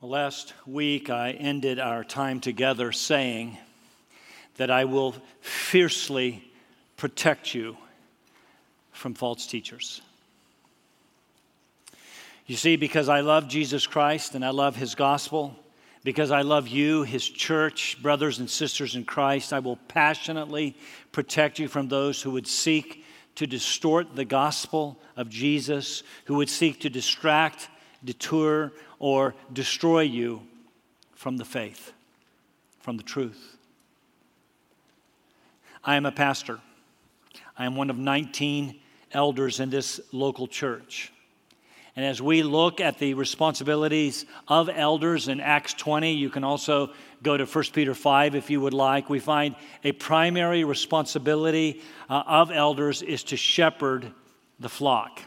Last week I ended our time together saying that I will fiercely protect you from false teachers. You see, because I love Jesus Christ and I love his gospel, because I love you, his church, brothers and sisters in Christ, I will passionately protect you from those who would seek to distort the gospel of Jesus, who would seek to distract, detour, or destroy you from the faith, from the truth. I am a pastor. I am one of 19 elders in this local church. And as we look at the responsibilities of elders in Acts 20, you can also go to 1 Peter 5 if you would like. We find a primary responsibility uh, of elders is to shepherd the flock.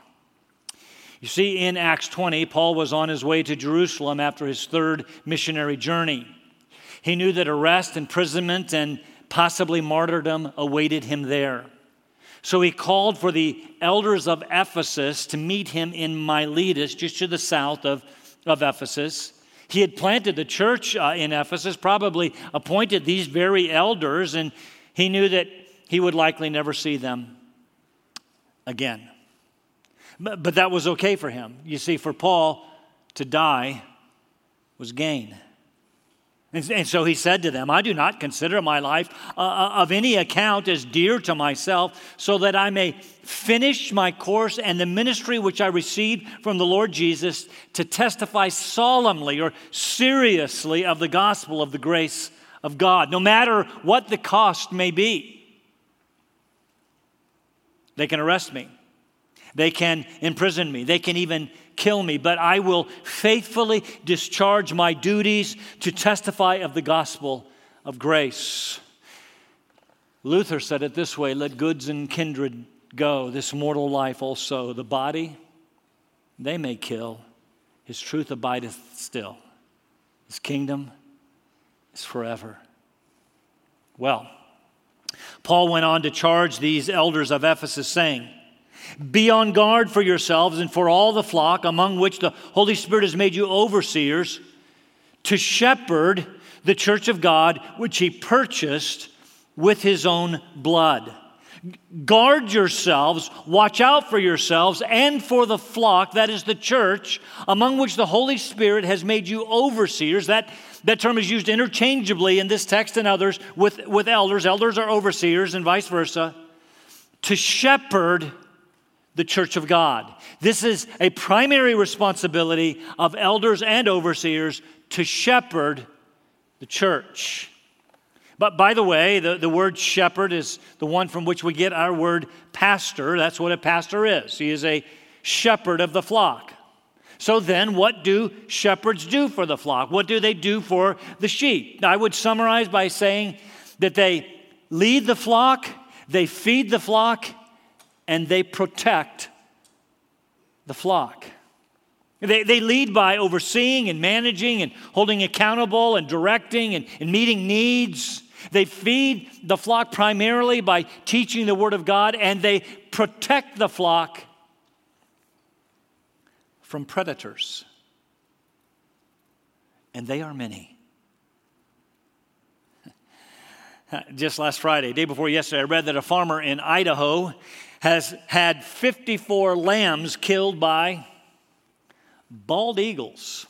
You see, in Acts 20, Paul was on his way to Jerusalem after his third missionary journey. He knew that arrest, imprisonment, and possibly martyrdom awaited him there. So he called for the elders of Ephesus to meet him in Miletus, just to the south of, of Ephesus. He had planted the church uh, in Ephesus, probably appointed these very elders, and he knew that he would likely never see them again. But, that was okay for him. You see, for Paul, to die was gain. And, and, so he said to them, I do not consider my life uh, uh, of any account as dear to myself, so that I may finish my course and the ministry which I received from the Lord Jesus to testify solemnly or seriously of the gospel of the grace of God, no matter what the cost may be. They can arrest me. They can imprison me. They can even kill me, but I will faithfully discharge my duties to testify of the gospel of grace. Luther said it this way let goods and kindred go, this mortal life also. The body, they may kill, his truth abideth still. His kingdom is forever. Well, Paul went on to charge these elders of Ephesus, saying, be on guard for yourselves and for all the flock among which the Holy Spirit has made you overseers to shepherd the church of God, which he purchased with his own blood. Guard yourselves, watch out for yourselves and for the flock, that is the church, among which the Holy Spirit has made you overseers. That, that term is used interchangeably in this text and others with, with elders. Elders are overseers and vice versa. To shepherd the church of God. This is a primary responsibility of elders and overseers to shepherd the church. But by the way, the, the word shepherd is the one from which we get our word pastor. That's what a pastor is. He is a shepherd of the flock. So then, what do shepherds do for the flock? What do they do for the sheep? I would summarize by saying that they lead the flock, they feed the flock, and they protect the flock. They, they lead by overseeing and managing and holding accountable and directing and, and meeting needs. They feed the flock primarily by teaching the Word of God, and they protect the flock from predators. And they are many. Just last Friday, day before yesterday, I read that a farmer in Idaho has had 54 lambs killed by bald eagles.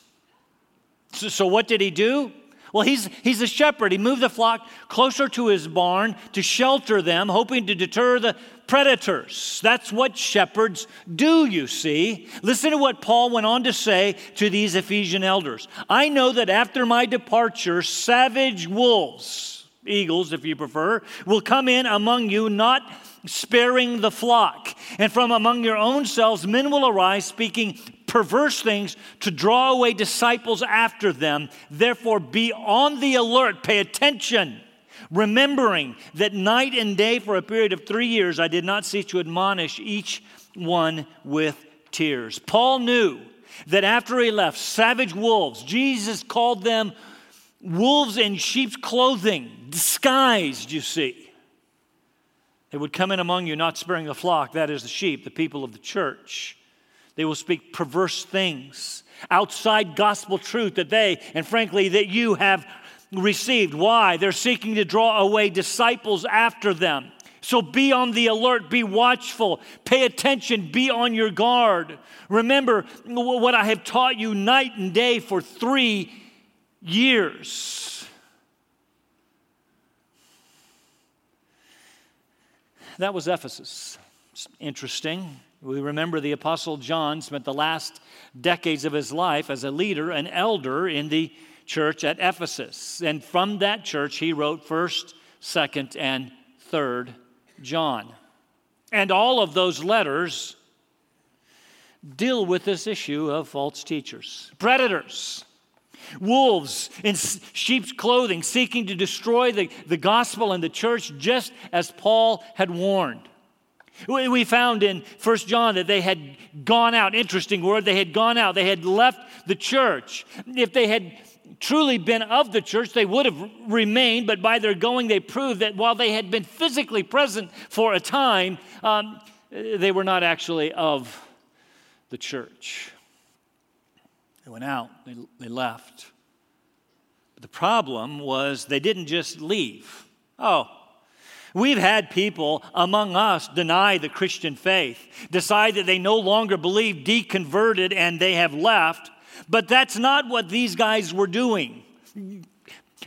So, so, what did he do? Well, he's, he's a shepherd. He moved the flock closer to his barn to shelter them, hoping to deter the predators. That's what shepherds do, you see. Listen to what Paul went on to say to these Ephesian elders. I know that after my departure, savage wolves, eagles if you prefer, will come in among you, not sparing the flock. And from among your own selves, men will arise speaking perverse things to draw away disciples after them. Therefore, be on the alert, pay attention, remembering that night and day for a period of three years I did not cease to admonish each one with tears. Paul knew that after he left, savage wolves, Jesus called them wolves in sheep's clothing, disguised, you see. They would come in among you, not sparing the flock, that is the sheep, the people of the church. They will speak perverse things. outside gospel truth that they, and frankly, that you have received. Why? They're seeking to draw away disciples after them. So be on the alert, be watchful, pay attention, be on your guard. Remember what I have taught you night and day for three years. That was Ephesus. Interesting. We remember the Apostle John spent the last decades of his life as a leader, an elder in the church at Ephesus. And from that church, he wrote 1st, 2nd, and 3rd John. And all of those letters deal with this issue of false teachers, predators, wolves in sheep's clothing seeking to destroy the, the gospel and the church, just as Paul had warned. We found in First John that they had gone out, interesting word, they had gone out, they had left the church. If they had truly been of the church, they would have remained, but by their going, they proved that while they had been physically present for a time, um, they were not actually of the church. They went out, they, they left. But the problem was they didn't just leave. Oh, We've had people among us deny the Christian faith, decide that they no longer believe, deconverted, and they have left. But that's not what these guys were doing.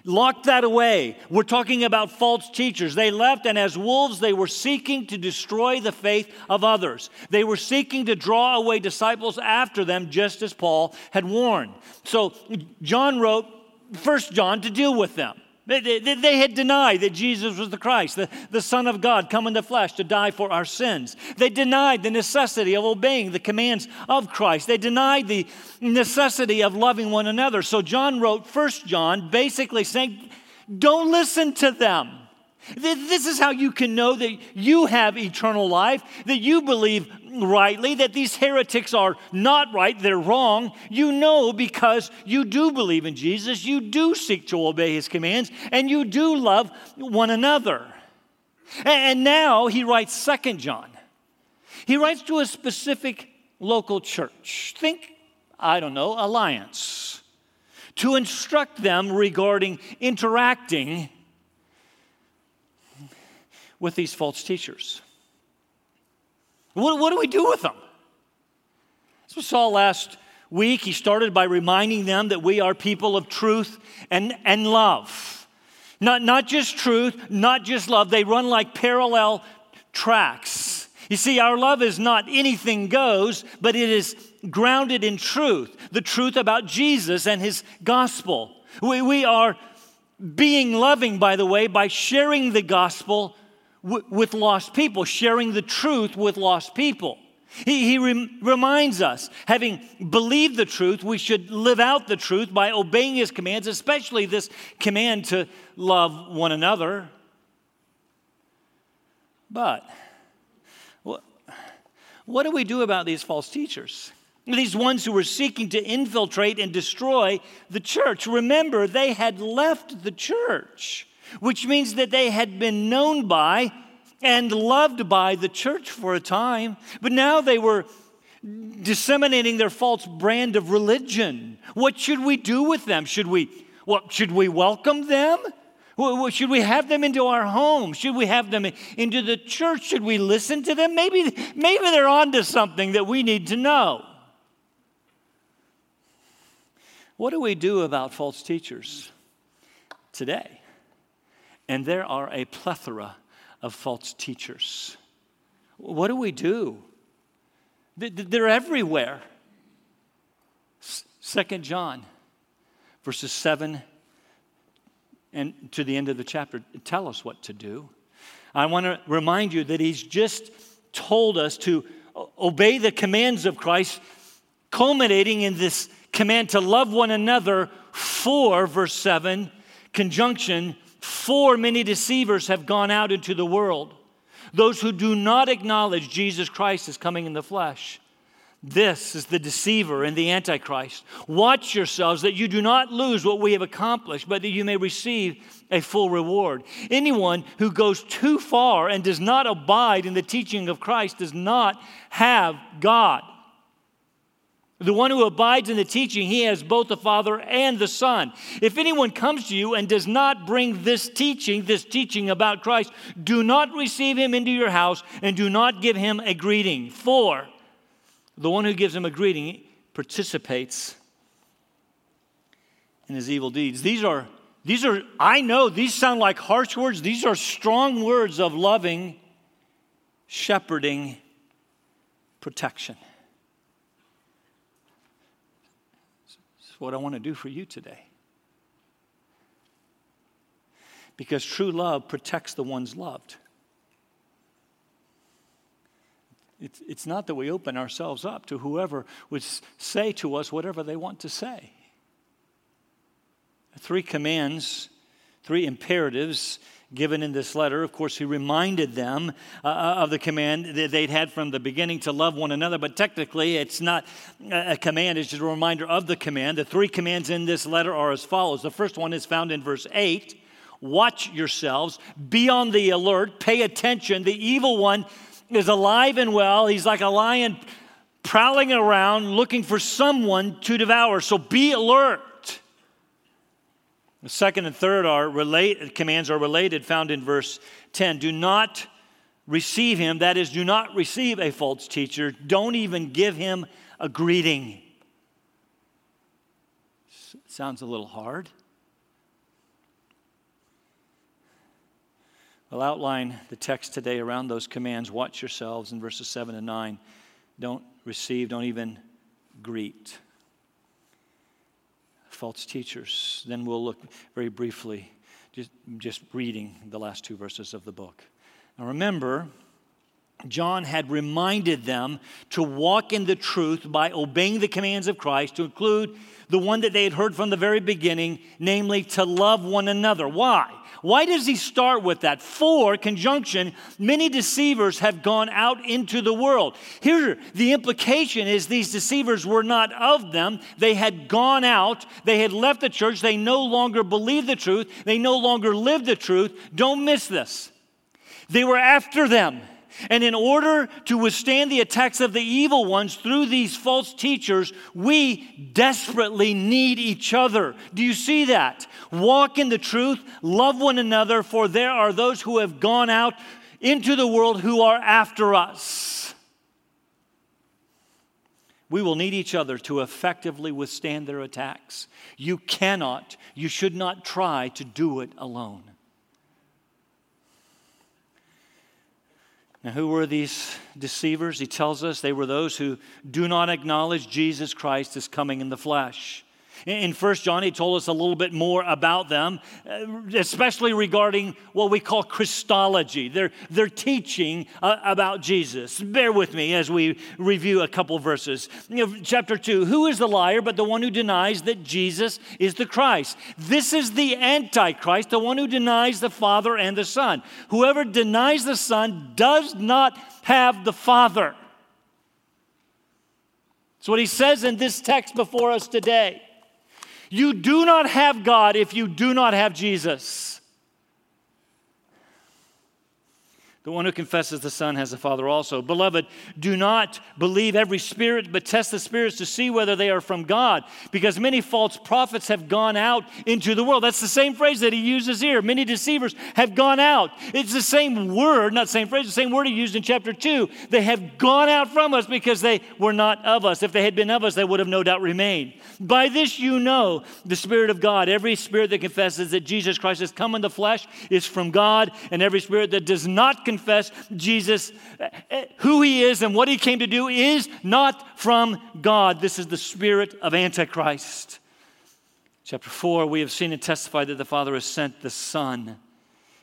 Lock that away. We're talking about false teachers. They left, and as wolves, they were seeking to destroy the faith of others. They were seeking to draw away disciples after them, just as Paul had warned. So, John wrote First John to deal with them. They, they, they, had denied that Jesus was the Christ, the, the Son of God, come in the flesh to die for our sins. They denied the necessity of obeying the commands of Christ. They denied the necessity of loving one another. So John wrote First John basically saying, don't listen to them. This is how you can know that you have eternal life, that you believe rightly, that these heretics are not right, they're wrong. You know because you do believe in Jesus, you do seek to obey his commands, and you do love one another. And now he writes Second John. He writes to a specific local church. Think, I don't know, Alliance. To instruct them regarding interacting with these false teachers. What, what do we do with them? As we saw last week, he started by reminding them that we are people of truth and, and love. Not, not just truth, not just love, they run like parallel tracks. You see, our love is not anything goes, but it is grounded in truth the truth about Jesus and his gospel. We, we are being loving, by the way, by sharing the gospel with lost people, sharing the truth with lost people. He, he rem- reminds us, having believed the truth, we should live out the truth by obeying his commands, especially this command to love one another. But what, what do we do about these false teachers? These ones who were seeking to infiltrate and destroy the church. Remember, they had left the church which means that they had been known by and loved by the church for a time, but now they were disseminating their false brand of religion. What should we do with them? Should we, what, should we welcome them? Should we have them into our home? Should we have them into the church? Should we listen to them? Maybe, maybe they're onto something that we need to know. What do we do about false teachers today? And there are a plethora of false teachers. What do we do? They're everywhere. Second John, verses 7 and to the end of the chapter, tell us what to do. I want to remind you that he's just told us to obey the commands of Christ, culminating in this command to love one another for, verse 7, conjunction for many deceivers have gone out into the world, those who do not acknowledge Jesus Christ as coming in the flesh. This is the deceiver and the antichrist. Watch yourselves that you do not lose what we have accomplished, but that you may receive a full reward. Anyone who goes too far and does not abide in the teaching of Christ does not have God. The one who abides in the teaching, he has both the Father and the Son. If anyone comes to you and does not bring this teaching, this teaching about Christ, do not receive him into your house and do not give him a greeting. For the one who gives him a greeting participates in his evil deeds. These are, these are, I know these sound like harsh words. These are strong words of loving, shepherding protection. What I want to do for you today. Because true love protects the ones loved. It's, it's not that we open ourselves up to whoever would say to us whatever they want to say. Three commands, three imperatives given in this letter. Of course, he reminded them uh, uh, of the command that they'd had from the beginning to love one another, but technically it's not a command, it's just a reminder of the command. The three commands in this letter are as follows. The first one is found in verse 8 Watch yourselves, be on the alert, pay attention. The evil one is alive and well. He's like a lion prowling around looking for someone to devour. So be alert. The second and third are relate, commands are related, found in verse 10. Do not receive him, that is, do not receive a false teacher. Don't even give him a greeting. Sounds a little hard. I'll outline the text today around those commands. Watch yourselves in verses 7 and 9. Don't receive, don't even greet false teachers. Then we'll look very briefly, just, just reading the last two verses of the book. Now remember, John had reminded them to walk in the truth by obeying the commands of Christ, to include the one that they had heard from the very beginning, namely to love one another. Why? Why does he start with that? For, conjunction, many deceivers have gone out into the world. Here, the implication is these deceivers were not of them. They had gone out, they had left the church, they no longer believed the truth, they no longer lived the truth. Don't miss this. They were after them. And in order to withstand the attacks of the evil ones through these false teachers, we desperately need each other. Do you see that? Walk in the truth, love one another, for there are those who have gone out into the world who are after us. We will need each other to effectively withstand their attacks. You cannot, you should not try to do it alone. Now, who were these deceivers? He tells us they were those who do not acknowledge Jesus Christ as coming in the flesh. In First John, he told us a little bit more about them, uh, especially regarding what we call Christology, their, their teaching uh, about Jesus. Bear with me as we review a couple verses. You know, chapter 2 Who is the liar but the one who denies that Jesus is the Christ? This is the Antichrist, the one who denies the Father and the Son. Whoever denies the Son does not have the Father. That's what he says in this text before us today. You do not have God if you do not have Jesus. The one who confesses the Son has the Father also. Beloved, do not believe every spirit, but test the spirits to see whether they are from God, because many false prophets have gone out into the world. That's the same phrase that he uses here. Many deceivers have gone out. It's the same word, not the same phrase, the same word he used in chapter 2. They have gone out from us because they were not of us. If they had been of us, they would have no doubt remained. By this you know the Spirit of God. Every spirit that confesses that Jesus Christ has come in the flesh is from God, and every spirit that does not confess confess Jesus, eh, eh, who he is and what he came to do, is not from God. This is the spirit of Antichrist. Chapter 4, we have seen and testified that the Father has sent the Son,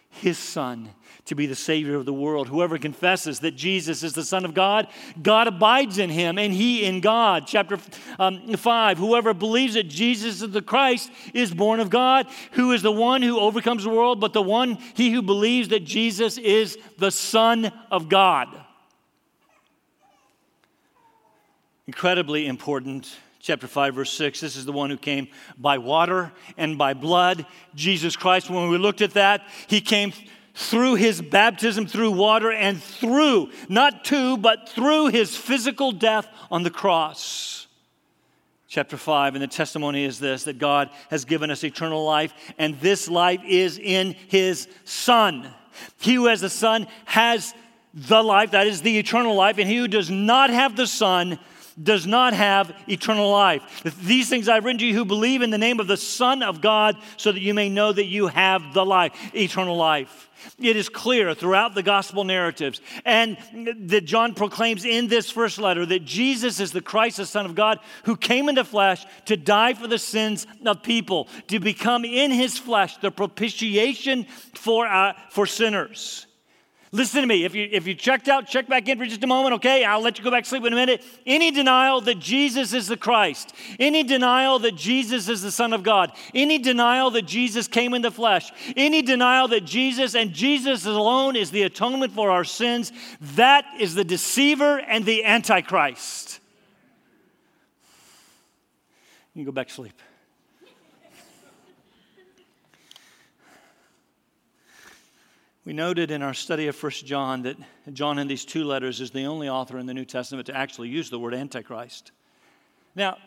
his Son, to be the Savior of the world. Whoever confesses that Jesus is the Son of God, God abides in him and he in God. Chapter um, 5 Whoever believes that Jesus is the Christ is born of God, who is the one who overcomes the world, but the one, he who believes that Jesus is the Son of God. Incredibly important chapter 5, verse 6. This is the one who came by water and by blood, Jesus Christ. When we looked at that, he came through his baptism through water and through, not to, but through his physical death on the cross. chapter 5, and the testimony is this that God has given us eternal life, and this life is in His Son. He who has the Son has the life, that is the eternal life, and he who does not have the Son does not have eternal life. These things I've written to you who believe in the name of the Son of God, so that you may know that you have the life, eternal life. It is clear throughout the gospel narratives, and that John proclaims in this first letter that Jesus is the Christ, the Son of God, who came into flesh to die for the sins of people, to become in his flesh the propitiation for, uh, for sinners. Listen to me. If you, if you checked out, check back in for just a moment, okay? I'll let you go back to sleep in a minute. Any denial that Jesus is the Christ, any denial that Jesus is the Son of God, any denial that Jesus came in the flesh, any denial that Jesus and Jesus alone is the atonement for our sins, that is the deceiver and the antichrist. You can go back to sleep. We noted in our study of 1 John that John, in these two letters, is the only author in the New Testament to actually use the word Antichrist. Now,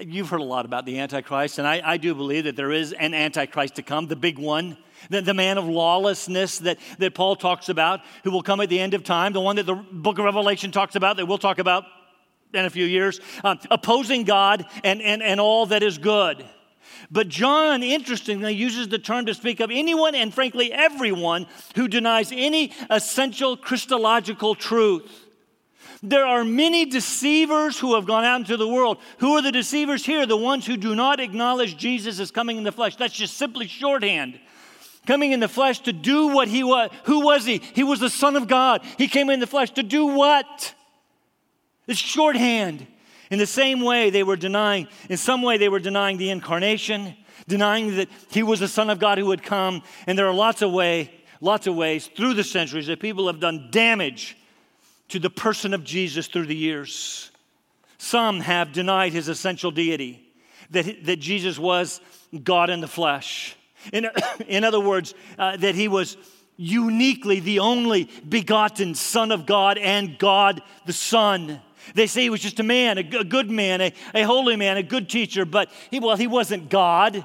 you've heard a lot about the Antichrist, and I, I do believe that there is an Antichrist to come, the big one, the, the, man of lawlessness that, that Paul talks about, who will come at the end of time, the one that the book of Revelation talks about, that we'll talk about in a few years, um, opposing God and, and, and all that is good. But John, interestingly, uses the term to speak of anyone and frankly everyone who denies any essential Christological truth. There are many deceivers who have gone out into the world. Who are the deceivers here? The ones who do not acknowledge Jesus as coming in the flesh. That's just simply shorthand. Coming in the flesh to do what he was. Who was he? He was the Son of God. He came in the flesh to do what? It's shorthand. In the same way, they were denying, in some way, they were denying the incarnation, denying that he was the Son of God who had come. And there are lots of way, lots of ways through the centuries that people have done damage to the person of Jesus through the years. Some have denied his essential deity, that, that Jesus was God in the flesh. In, in other words, uh, that he was uniquely the only begotten Son of God and God the Son. They say he was just a man, a, good man, a, a holy man, a good teacher, but he, well, he wasn't God.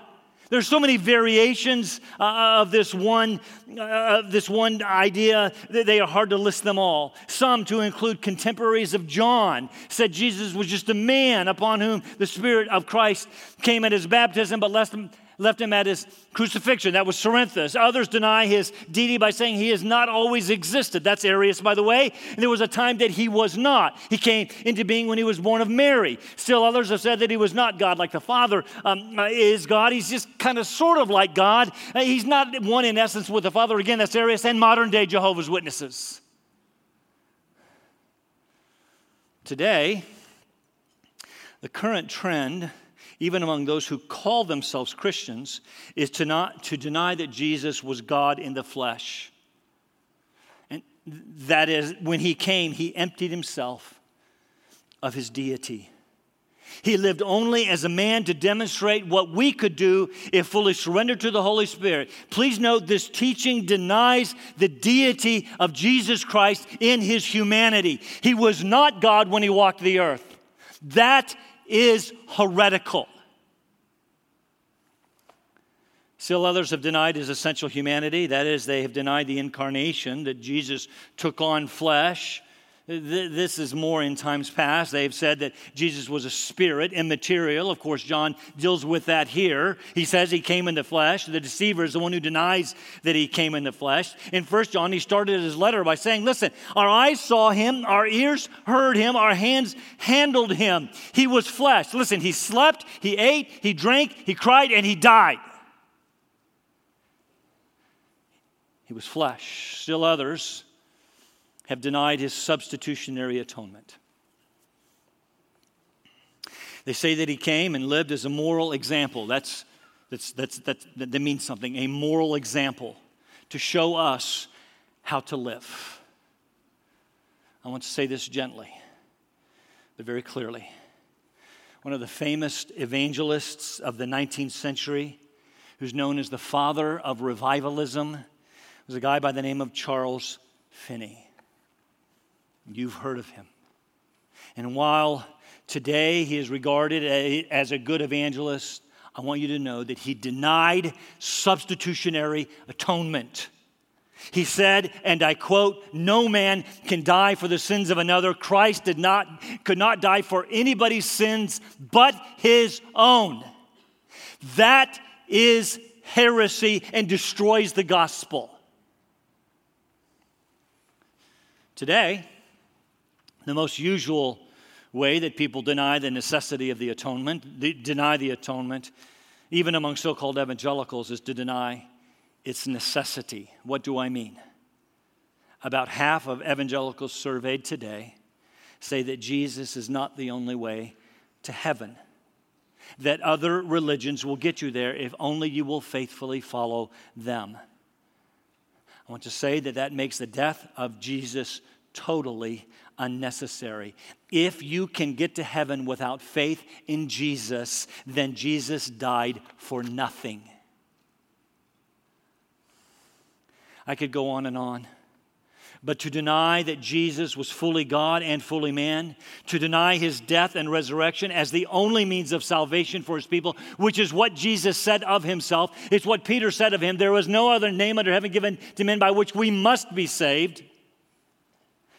There's so many variations uh, of this one, uh, this one idea that they are hard to list them all. Some, to include contemporaries of John, said Jesus was just a man upon whom the Spirit of Christ came at his baptism, but left him, left him at his crucifixion. That was Cerinthus. Others deny his deity by saying he has not always existed. That's Arius, by the way. And there was a time that he was not. He came into being when he was born of Mary. Still, others have said that he was not God, like the Father um, is God. He's just kind of sort of like God. Uh, he's not one in essence with the Father. Again, that's Arius and modern day Jehovah's Witnesses. Today, the current trend even among those who call themselves Christians, is to not to deny that Jesus was God in the flesh. And that is, when he came, he emptied himself of his deity. He lived only as a man to demonstrate what we could do if fully surrendered to the Holy Spirit. Please note this teaching denies the deity of Jesus Christ in his humanity. He was not God when he walked the earth. That is heretical. Still, others have denied his essential humanity. That is, they have denied the incarnation, that Jesus took on flesh. This is more in times past. They've said that Jesus was a spirit, immaterial. Of course, John deals with that here. He says he came in the flesh. The deceiver is the one who denies that he came in the flesh. In First John, he started his letter by saying, Listen, our eyes saw him, our ears heard him, our hands handled him. He was flesh. Listen, he slept, he ate, he drank, he cried, and he died. He was flesh. Still others have denied his substitutionary atonement. They say that he came and lived as a moral example. That's, that's, that's, that's, that means something, a moral example to show us how to live. I want to say this gently, but very clearly. One of the famous evangelists of the 19th century, who's known as the father of revivalism, was a guy by the name of Charles Finney. You've heard of him. And while Today, he is regarded as a good evangelist. I want you to know that he denied substitutionary atonement. He said, and I quote, No man can die for the sins of another. Christ did not, could not die for anybody's sins but his own. That is heresy and destroys the gospel. Today, the most usual way that people deny the necessity of the atonement, deny the atonement, even among so called evangelicals, is to deny its necessity. What do I mean? About half of evangelicals surveyed today say that Jesus is not the only way to heaven, that other religions will get you there if only you will faithfully follow them. I want to say that that makes the death of Jesus totally unnecessary. If you can get to heaven without faith in Jesus, then Jesus died for nothing. I could go on and on. But to deny that Jesus was fully God and fully man, to deny his death and resurrection as the only means of salvation for his people, which is what Jesus said of himself, it's what Peter said of him there was no other name under heaven given to men by which we must be saved.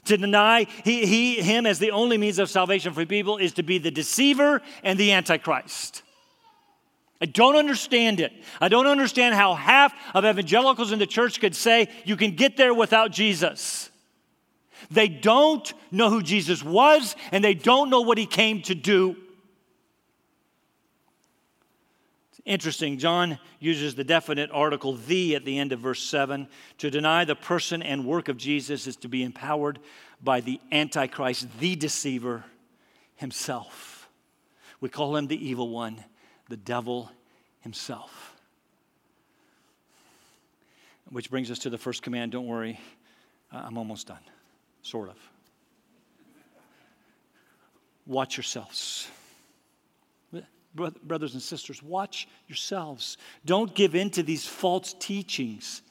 To deny he, he, him as the only means of salvation for people is to be the deceiver and the antichrist. I don't understand it. I don't understand how half of evangelicals in the church could say you can get there without Jesus. They don't know who Jesus was and they don't know what he came to do. It's interesting, John uses the definite article the at the end of verse 7. To deny the person and work of Jesus is to be empowered by the Antichrist, the deceiver himself. We call him the evil one, the devil himself. Which brings us to the first command don't worry, I'm almost done, sort of. Watch yourselves brothers and sisters, watch yourselves. Don't give in to these false teachings.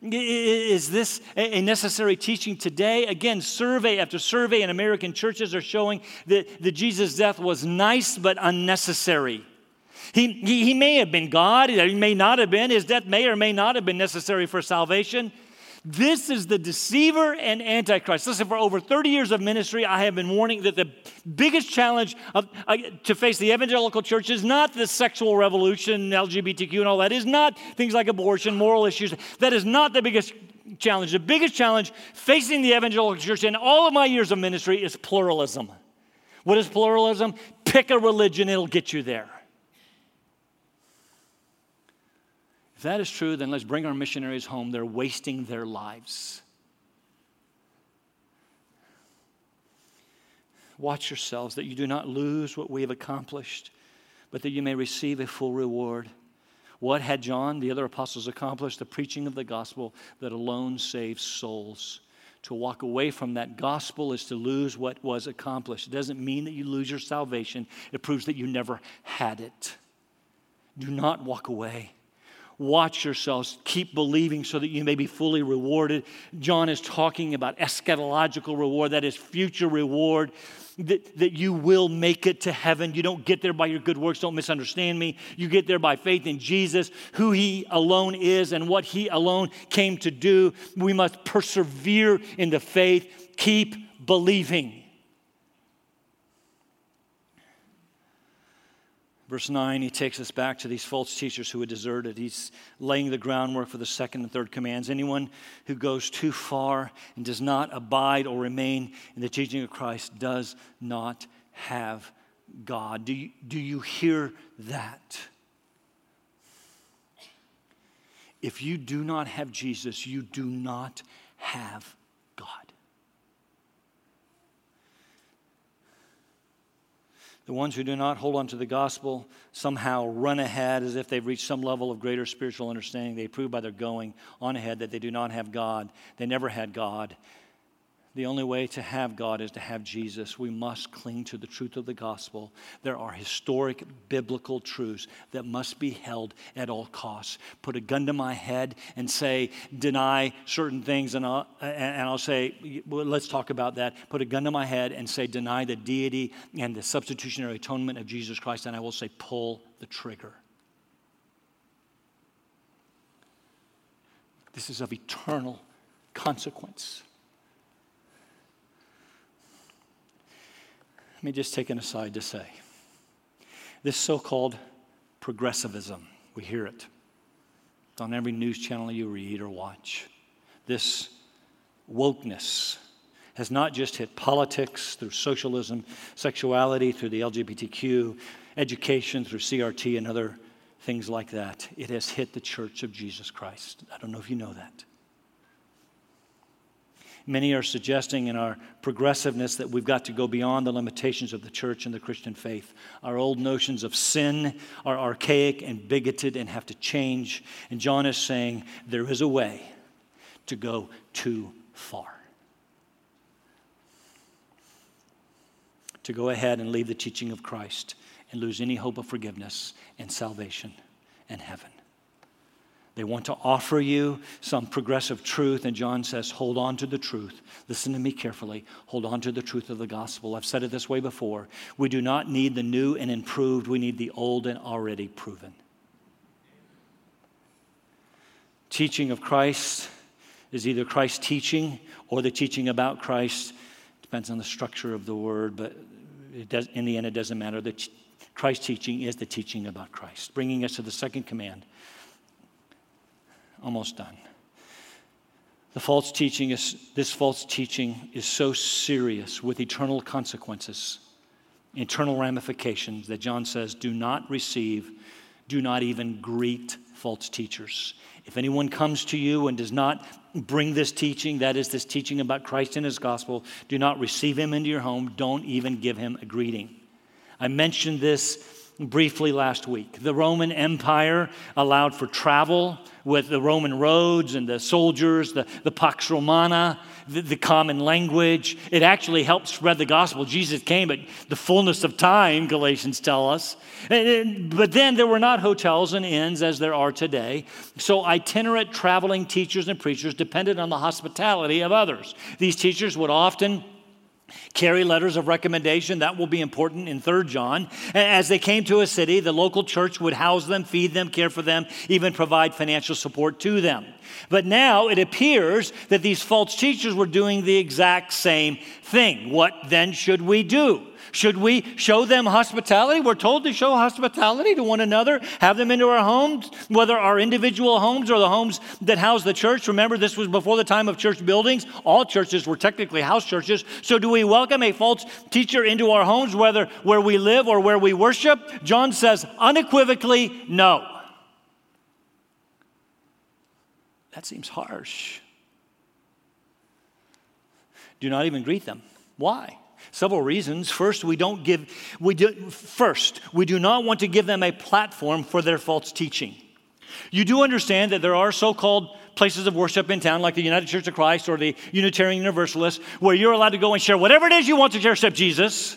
Is this a necessary teaching today? Again, survey after survey in American churches are showing that, that Jesus' death was nice but unnecessary. He, he, he may have been God, he may not have been. His death may or may not have been necessary for salvation. This is the deceiver and antichrist. Listen, for over 30 years of ministry, I have been warning that the biggest challenge of, uh, to face the evangelical church is not the sexual revolution, LGBTQ, and all that, is not things like abortion, moral issues. That is not the biggest challenge. The biggest challenge facing the evangelical church in all of my years of ministry is pluralism. What is pluralism? Pick a religion, it'll get you there. If that is true, then let's bring our missionaries home. They're wasting their lives. Watch yourselves that you do not lose what we have accomplished, but that you may receive a full reward. What had John, the other apostles, accomplished? The preaching of the gospel that alone saves souls. To walk away from that gospel is to lose what was accomplished. It doesn't mean that you lose your salvation, it proves that you never had it. Do not walk away. Watch yourselves. Keep believing so that you may be fully rewarded. John is talking about eschatological reward, that is, future reward, that, that you will make it to heaven. You don't get there by your good works. Don't misunderstand me. You get there by faith in Jesus, who He alone is, and what He alone came to do. We must persevere in the faith. Keep believing. Verse 9, he takes us back to these false teachers who had deserted. He's laying the groundwork for the second and third commands. Anyone who goes too far and does not abide or remain in the teaching of Christ does not have God. Do you, do you hear that? If you do not have Jesus, you do not have God. The ones who do not hold on to the gospel somehow run ahead as if they've reached some level of greater spiritual understanding. They prove by their going on ahead that they do not have God. They never had God. The only way to have God is to have Jesus. We must cling to the truth of the gospel. There are historic biblical truths that must be held at all costs. Put a gun to my head and say, deny certain things, and I'll, and I'll say, well, let's talk about that. Put a gun to my head and say, deny the deity and the substitutionary atonement of Jesus Christ, and I will say, pull the trigger. This is of eternal consequence. Let me just take an aside to say this so called progressivism, we hear it. It's on every news channel you read or watch. This wokeness has not just hit politics through socialism, sexuality through the LGBTQ, education through CRT and other things like that. It has hit the church of Jesus Christ. I don't know if you know that. Many are suggesting in our progressiveness that we've got to go beyond the limitations of the church and the Christian faith. Our old notions of sin are archaic and bigoted and have to change. And John is saying there is a way to go too far. To go ahead and leave the teaching of Christ and lose any hope of forgiveness and salvation and heaven. They want to offer you some progressive truth, and John says, Hold on to the truth. Listen to me carefully. Hold on to the truth of the gospel. I've said it this way before. We do not need the new and improved, we need the old and already proven. Teaching of Christ is either Christ teaching or the teaching about Christ. Depends on the structure of the word, but does, in the end, it doesn't matter. The Christ teaching is the teaching about Christ. Bringing us to the second command. Almost done. The false teaching is, this false teaching is so serious with eternal consequences, eternal ramifications that John says, do not receive, do not even greet false teachers. If anyone comes to you and does not bring this teaching, that is, this teaching about Christ and his gospel, do not receive him into your home. Don't even give him a greeting. I mentioned this briefly last week. The Roman Empire allowed for travel with the Roman roads and the soldiers, the, the Pax Romana, the, the, common language. It actually helped spread the gospel. Jesus came at the fullness of time, Galatians tell us. But then there were not hotels and inns as there are today. So itinerant traveling teachers and preachers depended on the hospitality of others. These teachers would often carry letters of recommendation. That will be important in third John. As they came to a city, the local church would house them, feed them, care for them, even provide financial support to them. But now it appears that these false teachers were doing the exact same thing. What then should we do? Should we show them hospitality? We're told to show hospitality to one another, have them into our homes, whether our individual homes or the homes that house the church. Remember, this was before the time of church buildings. All churches were technically house churches. So, do we welcome a false teacher into our homes, whether where we live or where we worship? John says unequivocally, no. That seems harsh. Do not even greet them. Why? Several reasons. First, we don't give, we do, first, we do not want to give them a platform for their false teaching. You do understand that there are so called places of worship in town, like the United Church of Christ or the Unitarian Universalists, where you're allowed to go and share whatever it is you want to share except Jesus.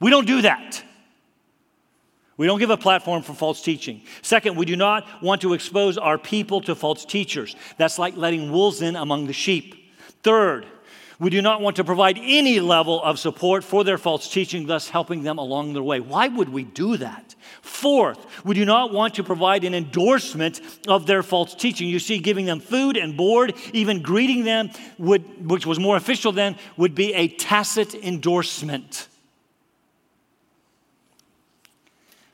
We don't do that. We don't give a platform for false teaching. Second, we do not want to expose our people to false teachers. That's like letting wolves in among the sheep. Third, we do not want to provide any level of support for their false teaching, thus helping them along their way. Why would we do that? Fourth, we do not want to provide an endorsement of their false teaching. You see, giving them food and board, even greeting them, would, which was more official then, would be a tacit endorsement.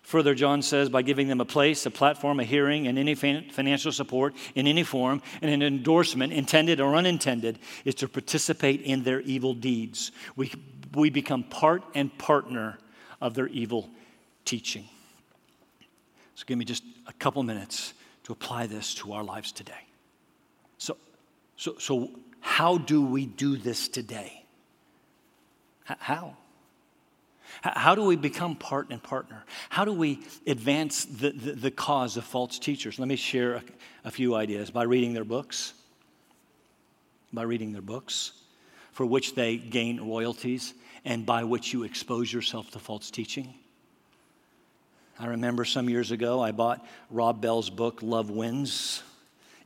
Further, John says, by giving them a place, a platform, a hearing, and any financial support in any form, and an endorsement, intended or unintended, is to participate in their evil deeds. We, we become part and partner of their evil teaching. So, give me just a couple minutes to apply this to our lives today. So, so, so how do we do this today? How? How do we become part and partner? How do we advance the, the, the cause of false teachers? Let me share a, a few ideas by reading their books, by reading their books, for which they gain royalties, and by which you expose yourself to false teaching. I remember some years ago, I bought Rob Bell's book, Love Wins.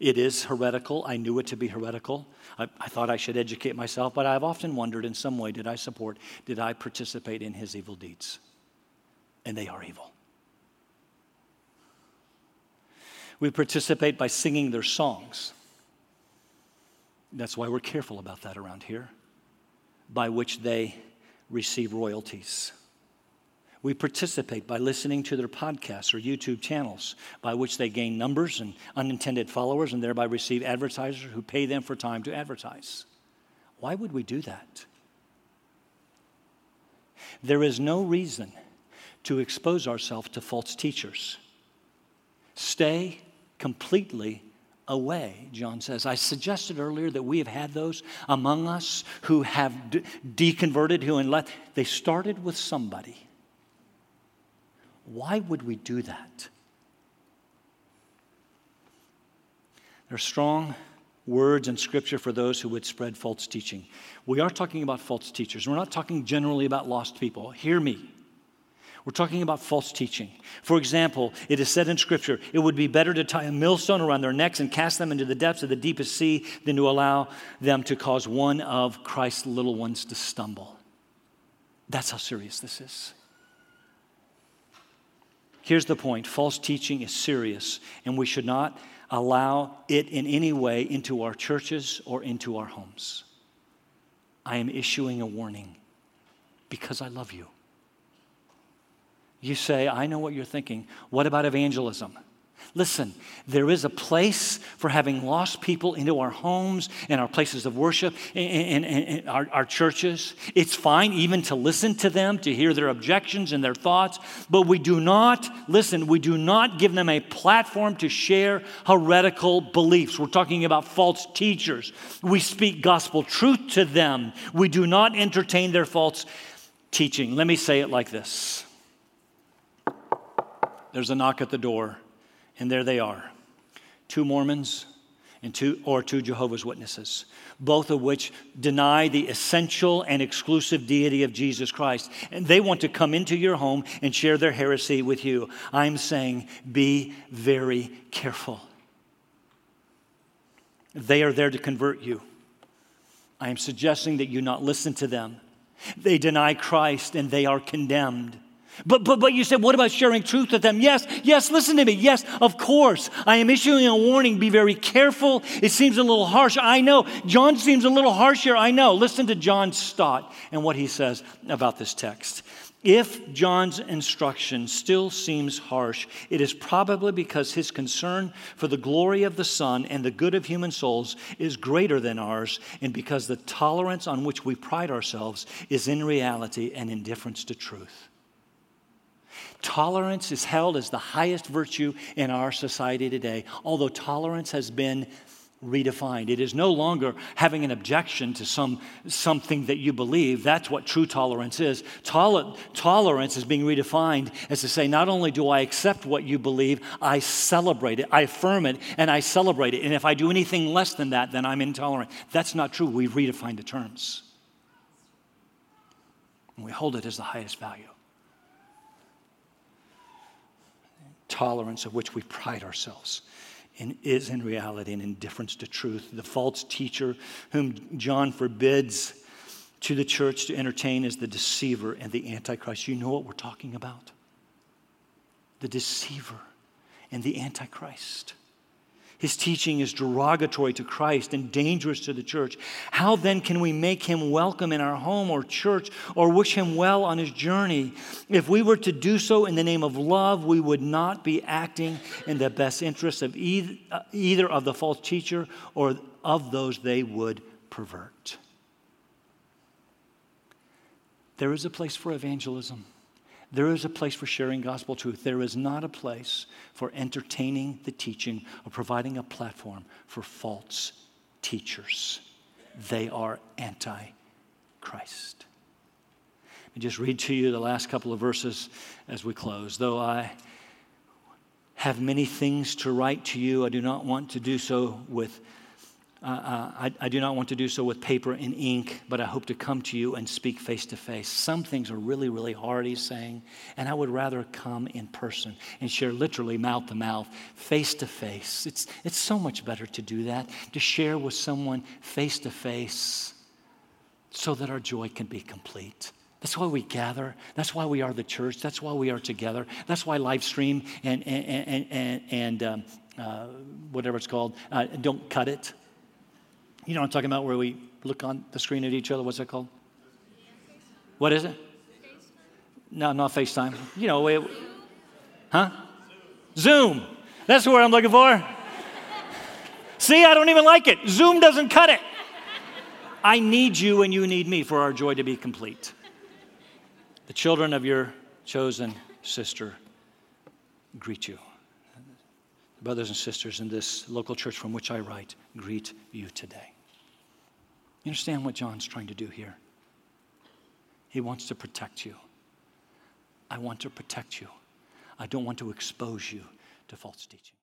It is heretical. I knew it to be heretical. I, I, thought I should educate myself, but I've often wondered in some way did I support, did I participate in his evil deeds? And they are evil. We participate by singing their songs. That's why we're careful about that around here, by which they receive royalties. We participate by listening to their podcasts or YouTube channels, by which they gain numbers and unintended followers and thereby receive advertisers who pay them for time to advertise. Why would we do that? There is no reason to expose ourselves to false teachers. Stay completely away, John says. I suggested earlier that we have had those among us who have de- deconverted, who, and they started with somebody why would we do that? There are strong words in Scripture for those who would spread false teaching. We are talking about false teachers. We're not talking generally about lost people. Hear me. We're talking about false teaching. For example, it is said in Scripture, it would be better to tie a millstone around their necks and cast them into the depths of the deepest sea than to allow them to cause one of Christ's little ones to stumble. That's how serious this is. Here's the point false teaching is serious, and we should not allow it in any way into our churches or into our homes. I am issuing a warning because I love you. You say, I know what you're thinking. What about evangelism? Listen, there is a place for having lost people into our homes and our places of worship and, our, our, churches. It's fine even to listen to them, to hear their objections and their thoughts, but we do not, listen, we do not give them a platform to share heretical beliefs. We're talking about false teachers. We speak gospel truth to them, we do not entertain their false teaching. Let me say it like this there's a knock at the door. And there they are two Mormons and two, or two Jehovah's Witnesses, both of which deny the essential and exclusive deity of Jesus Christ. And they want to come into your home and share their heresy with you. I'm saying be very careful. They are there to convert you. I am suggesting that you not listen to them. They deny Christ and they are condemned. But, but, but you said, what about sharing truth with them? Yes, yes, listen to me. Yes, of course. I am issuing a warning. Be very careful. It seems a little harsh. I know. John seems a little harsh here. I know. Listen to John Stott and what he says about this text. If John's instruction still seems harsh, it is probably because his concern for the glory of the Son and the good of human souls is greater than ours, and because the tolerance on which we pride ourselves is in reality an indifference to truth. Tolerance is held as the highest virtue in our society today, although tolerance has been redefined. It is no longer having an objection to some, something that you believe. That's what true tolerance is. Toler- tolerance is being redefined as to say, not only do I accept what you believe, I celebrate it, I affirm it, and I celebrate it. And if I do anything less than that, then I'm intolerant. That's not true. We've redefined the terms. And we hold it as the highest value. Tolerance of which we pride ourselves and is in reality an indifference to truth. The false teacher whom John forbids to the church to entertain is the deceiver and the antichrist. You know what we're talking about? The deceiver and the antichrist. His teaching is derogatory to Christ and dangerous to the church. How then can we make him welcome in our home or church or wish him well on his journey? If we were to do so in the name of love, we would not be acting in the best interest of uh, either of the false teacher or of those they would pervert. There is a place for evangelism. There is a place for sharing gospel truth. There is not a place for entertaining the teaching or providing a platform for false teachers. They are anti Christ. Let me just read to you the last couple of verses as we close. Though I have many things to write to you, I do not want to do so with uh, uh, I, I, do not want to do so with paper and ink, but I hope to come to you and speak face to face. Some things are really, really hard, he's saying, and I would rather come in person and share literally mouth to mouth, face to face. It's, it's so much better to do that, to share with someone face to face so that our joy can be complete. That's why we gather. That's why we are the church. That's why we are together. That's why live stream and, and, and, and, and um, uh, whatever it's called, uh, don't cut it. You know what I'm talking about, where we look on the screen at each other? What's that called? What is it? No, not FaceTime. You know, it, huh? Zoom. That's the word I'm looking for. See, I don't even like it. Zoom doesn't cut it. I need you and you need me for our joy to be complete. The children of your chosen sister greet you. Brothers and sisters in this local church from which I write, greet you today. You understand what John's trying to do here? He wants to protect you. I want to protect you. I don't want to expose you to false teaching.